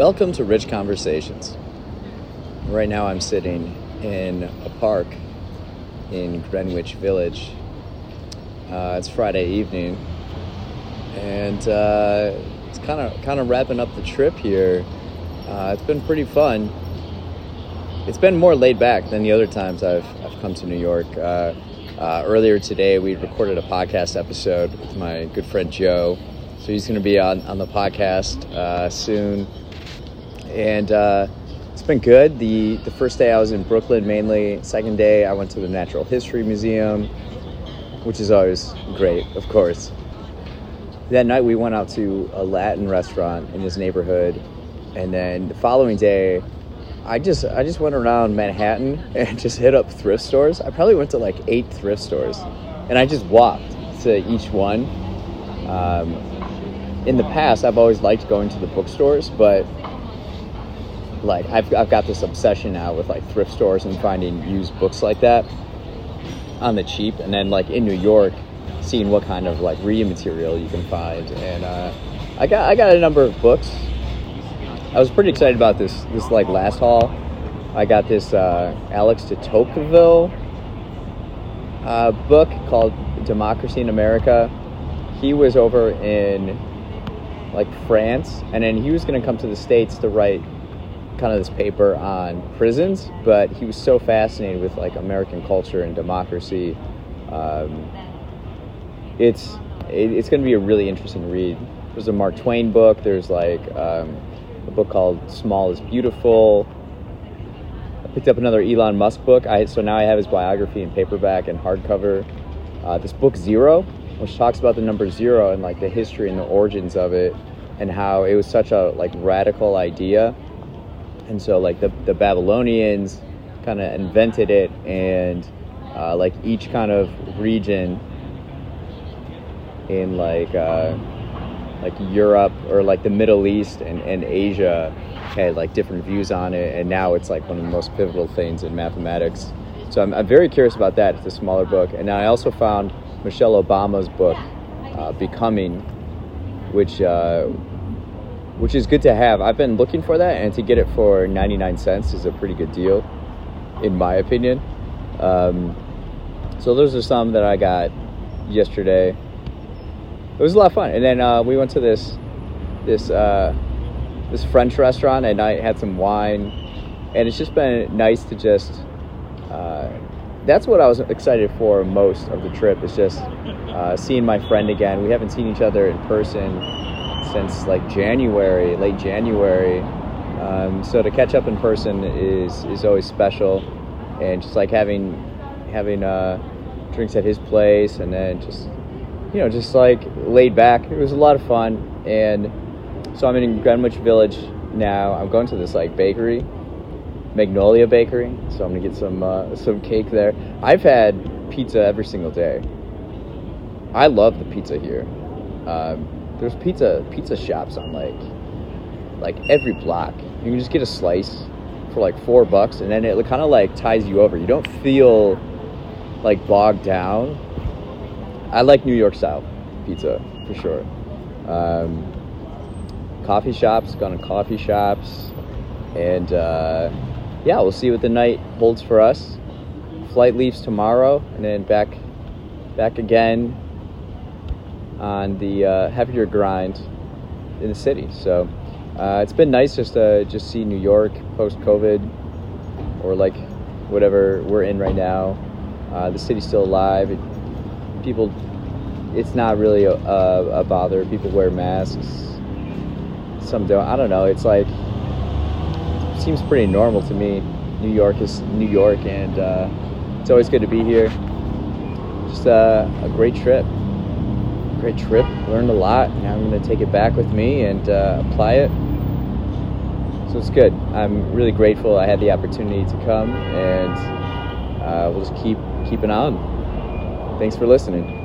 Welcome to Rich Conversations. Right now, I'm sitting in a park in Greenwich Village. Uh, it's Friday evening, and uh, it's kind of kind of wrapping up the trip here. Uh, it's been pretty fun. It's been more laid back than the other times I've I've come to New York. Uh, uh, earlier today, we recorded a podcast episode with my good friend Joe. So he's going to be on, on the podcast uh, soon. And uh, it's been good. The, the first day I was in Brooklyn mainly. Second day, I went to the Natural History Museum, which is always great, of course. That night, we went out to a Latin restaurant in this neighborhood. And then the following day, I just I just went around Manhattan and just hit up thrift stores. I probably went to like eight thrift stores, and I just walked to each one. Um, in the past, I've always liked going to the bookstores, but like I've I've got this obsession now with like thrift stores and finding used books like that on the cheap, and then like in New York, seeing what kind of like reading material you can find, and uh, I got I got a number of books I was pretty excited about this this like last haul. I got this uh, Alex de Tocqueville uh, book called Democracy in America. He was over in like France, and then he was going to come to the states to write kind of this paper on prisons. But he was so fascinated with like American culture and democracy. Um, it's it, it's going to be a really interesting read. There's a Mark Twain book. There's like um, a book called Small is Beautiful. I picked up another Elon Musk book. I, so now I have his biography in paperback and hardcover. Uh, this book Zero, which talks about the number zero and like the history and the origins of it, and how it was such a like radical idea. And so like the the Babylonians kind of invented it, and uh, like each kind of region in like. Uh, like Europe or like the Middle East and, and Asia had like different views on it, and now it's like one of the most pivotal things in mathematics. So I'm, I'm very curious about that. It's a smaller book, and I also found Michelle Obama's book, uh, Becoming, which uh, which is good to have. I've been looking for that, and to get it for 99 cents is a pretty good deal, in my opinion. Um, so those are some that I got yesterday it was a lot of fun. And then uh, we went to this this uh, this French restaurant and I had some wine, and it's just been nice to just. Uh, that's what I was excited for most of the trip. Is just uh, seeing my friend again. We haven't seen each other in person since like January, late January. Um, so to catch up in person is is always special, and just like having having uh, drinks at his place, and then just you know, just like laid back. It was a lot of fun. And so I'm in Greenwich Village now. I'm going to this like bakery, Magnolia Bakery. So I'm gonna get some uh, some cake there. I've had pizza every single day. I love the pizza here. Um, there's pizza pizza shops on like like every block. You can just get a slice for like four bucks, and then it kind of like ties you over. You don't feel like bogged down I like New York style pizza for sure. Um, coffee shops, gone to coffee shops, and uh, yeah, we'll see what the night holds for us. Flight leaves tomorrow, and then back, back again on the uh, heavier grind in the city. So uh, it's been nice just to just see New York post COVID, or like whatever we're in right now. Uh, the city's still alive. It, people it's not really a, a, bother. People wear masks. Some don't. I don't know. It's like it seems pretty normal to me. New york is new york and uh, it's always good to be here. Just uh, a great trip great trip learned a lot now i'm going to take it back with me and uh, apply it. So it's good. I'm really grateful i had the opportunity to come and uh, we'll just keep keeping on. Thanks for listening